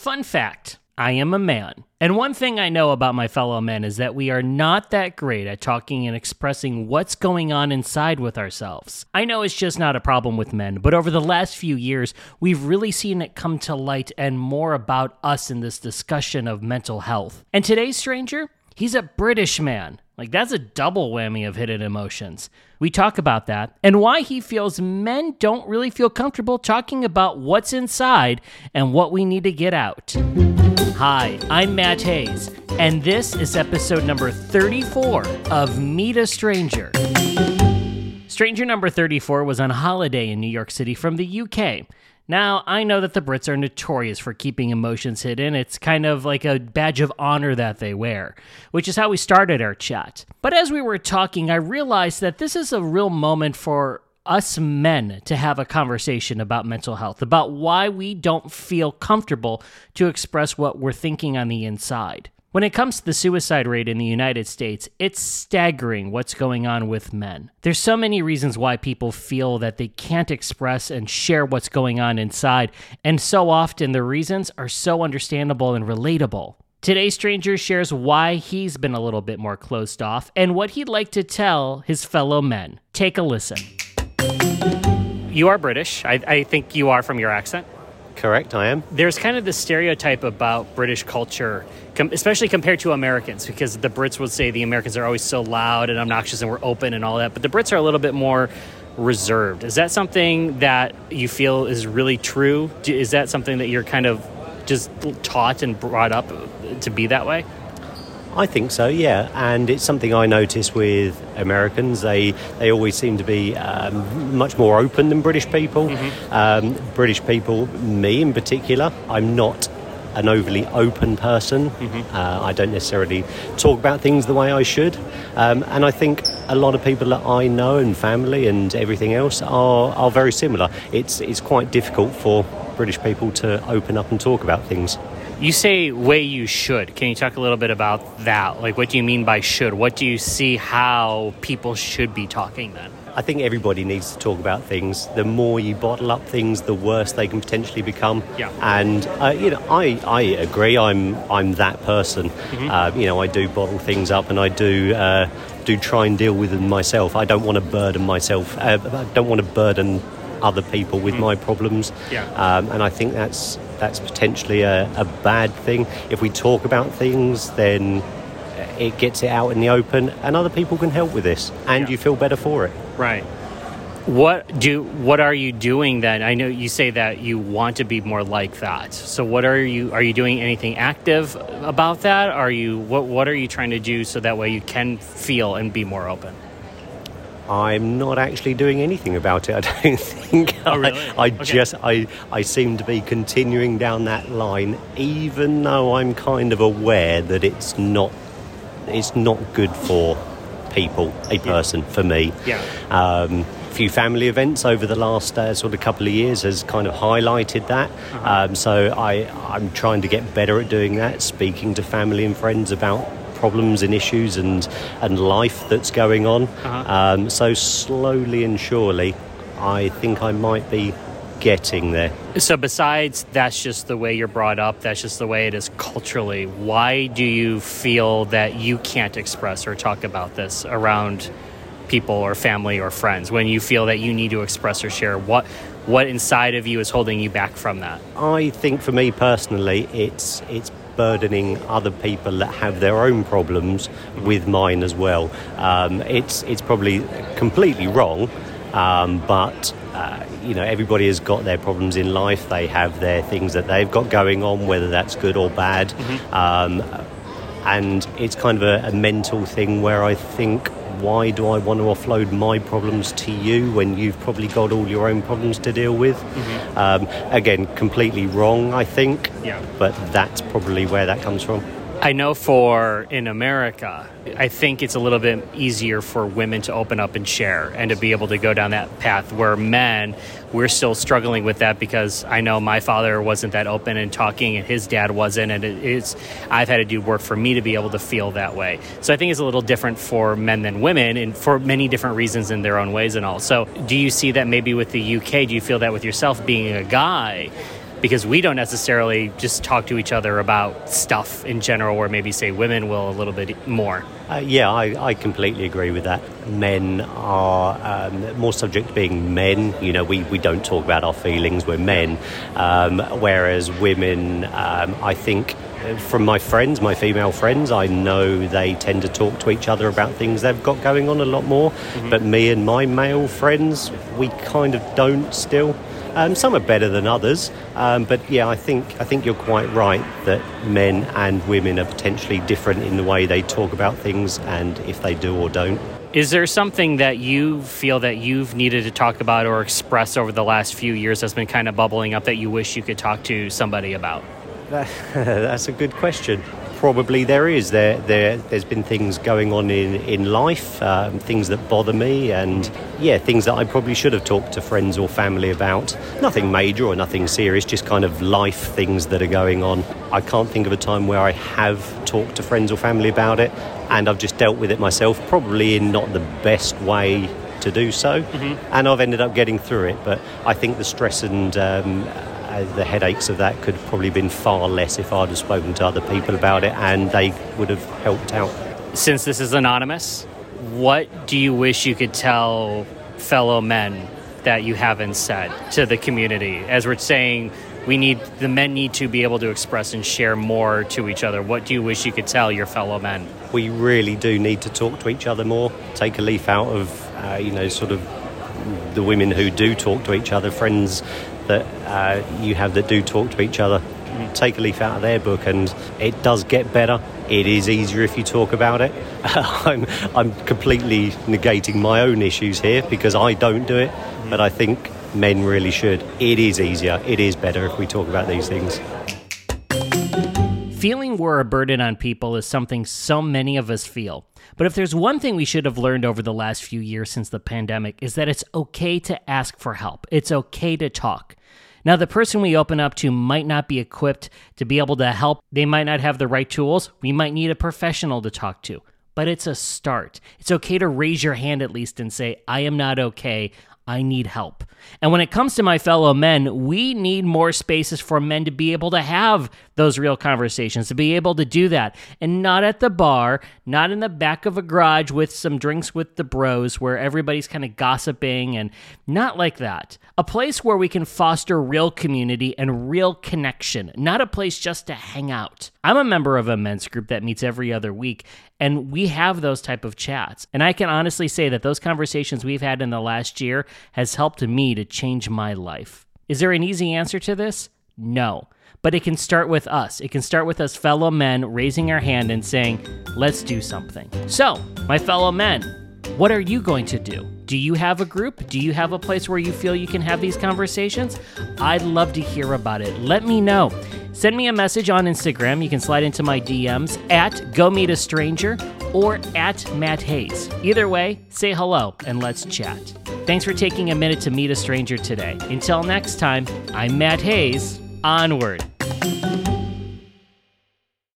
Fun fact I am a man. And one thing I know about my fellow men is that we are not that great at talking and expressing what's going on inside with ourselves. I know it's just not a problem with men, but over the last few years, we've really seen it come to light and more about us in this discussion of mental health. And today's stranger, he's a British man. Like, that's a double whammy of hidden emotions. We talk about that and why he feels men don't really feel comfortable talking about what's inside and what we need to get out. Hi, I'm Matt Haze, and this is episode number 34 of Meet a Stranger. Stranger number 34 was on holiday in New York City from the UK. Now, I know that the Brits are notorious for keeping emotions hidden. It's kind of like a badge of honor that they wear, which is how we started our chat. But as we were talking, I realized that this is a real moment for us men to have a conversation about mental health, about why we don't feel comfortable to express what we're thinking on the inside. When it comes to the suicide rate in the United States, it's staggering what's going on with men. There's so many reasons why people feel that they can't express and share what's going on inside, and so often the reasons are so understandable and relatable. Today's stranger shares why he's been a little bit more closed off and what he'd like to tell his fellow men. Take a listen. You are British. I, I think you are from your accent. Correct, I am. There's kind of this stereotype about British culture, com- especially compared to Americans, because the Brits would say the Americans are always so loud and obnoxious and we're open and all that, but the Brits are a little bit more reserved. Is that something that you feel is really true? Is that something that you're kind of just taught and brought up to be that way? I think so, yeah. And it's something I notice with Americans. They they always seem to be um, much more open than British people. Um, British people, me in particular, I'm not an overly open person. Uh, I don't necessarily talk about things the way I should. Um, and I think a lot of people that I know and family and everything else are, are very similar. It's, it's quite difficult for British people to open up and talk about things. You say way you should. Can you talk a little bit about that? Like, what do you mean by should? What do you see how people should be talking then? I think everybody needs to talk about things. The more you bottle up things, the worse they can potentially become. Yeah. And uh, you know, I, I agree. I'm I'm that person. Mm-hmm. Uh, you know, I do bottle things up, and I do uh, do try and deal with them myself. I don't want to burden myself. Uh, I don't want to burden other people with my problems. Mm. Yeah. Um, and I think that's that's potentially a, a bad thing. If we talk about things, then it gets it out in the open, and other people can help with this, and Yeah. you feel better for it. Right. What do what are you doing then? I know you say that you want to be more like that. So what are you are you doing anything active about that? Are you what what are you trying to do so that way you can feel and be more open? I'm not actually doing anything about it. I don't think. Oh, really? I, I Okay. just I I seem to be continuing down that line, even though I'm kind of aware that it's not it's not good for people, a person, for me. Yeah. Um, a few family events over the last uh, sort of couple of years has kind of highlighted that. Um, so I, I'm trying to get better at doing that, speaking to family and friends about problems and issues and, and life that's going on. Um, so slowly and surely, I think I might be getting there. So besides that's just the way you're brought up, that's just the way it is culturally. Why do you feel that you can't express or talk about this around people or family or friends when you feel that you need to express or share what what inside of you is holding you back from that? I think for me personally, it's it's burdening other people that have their own problems with mine as well. Um, it's it's probably completely wrong, um, but. Uh, you know, everybody has got their problems in life. They have their things that they've got going on, whether that's good or bad. Um, and it's kind of a, a mental thing where I think, why do I want to offload my problems to you when you've probably got all your own problems to deal with? Um, again, completely wrong, I think. Yeah. But that's probably where that comes from. I know for in America, I think it's a little bit easier for women to open up and share and to be able to go down that path where men, we're still struggling with that because I know my father wasn't that open and talking and his dad wasn't. And it's, I've had to do work for me to be able to feel that way. So I think it's a little different for men than women and for many different reasons in their own ways and all. So do you see that maybe with the UK? Do you feel that with yourself being a guy? Because we don't necessarily just talk to each other about stuff in general, where maybe say women will a little bit more. Uh, yeah, I, I, completely agree with that. Men are um, more subject to being men. You know, we, we don't talk about our feelings, we're men. Um, whereas women, um, I think, from my friends, my female friends, I know they tend to talk to each other about things they've got going on a lot more. Mm-hmm. But me and my male friends, we kind of don't still. Um, some are better than others, um, but yeah, I think I think you're quite right that men and women are potentially different in the way they talk about things and if they do or don't. Is there something that you feel that you've needed to talk about or express over the last few years that's been kind of bubbling up that you wish you could talk to somebody about? That's a good question. Probably there is. There, there, there's been things going on in in life, um, things that bother me, and yeah, things that I probably should have talked to friends or family about. Nothing major or nothing serious, just kind of life things that are going on. I can't think of a time where I have talked to friends or family about it, and I've just dealt with it myself, probably in not the best way to do so, mm-hmm. and I've ended up getting through it. But I think the stress and um, the headaches of that could have probably been far less if I'd have spoken to other people about it and they would have helped out. Since this is anonymous, what do you wish you could tell fellow men that you haven't said to the community? As we're saying, we need the men need to be able to express and share more to each other. What do you wish you could tell your fellow men? We really do need to talk to each other more. Take a leaf out of uh, you know sort of the women who do talk to each other, friends that uh, you have that do talk to each other. Take a leaf out of their book, and it does get better. It is easier if you talk about it. I'm, I'm completely negating my own issues here because I don't do it, but I think men really should. It is easier, it is better if we talk about these things. Feeling we're a burden on people is something so many of us feel. But if there's one thing we should have learned over the last few years since the pandemic is that it's okay to ask for help. It's okay to talk. Now, the person we open up to might not be equipped to be able to help. They might not have the right tools. We might need a professional to talk to. But it's a start. It's okay to raise your hand at least and say, I am not okay. I need help. And when it comes to my fellow men, we need more spaces for men to be able to have those real conversations, to be able to do that. And not at the bar, not in the back of a garage with some drinks with the bros where everybody's kind of gossiping and not like that. A place where we can foster real community and real connection, not a place just to hang out. I'm a member of a men's group that meets every other week, and we have those type of chats. And I can honestly say that those conversations we've had in the last year has helped me to change my life. Is there an easy answer to this? No. But it can start with us. It can start with us fellow men raising our hand and saying, let's do something. So, my fellow men, what are you going to do? Do you have a group? Do you have a place where you feel you can have these conversations? I'd love to hear about it. Let me know. Send me a message on Instagram. You can slide into my DMs at Go Meet a Stranger or at Matt Haze. Either way, say hello and let's chat. Thanks for taking a minute to meet a stranger today. Until next time, I'm Matt Haze. Onward.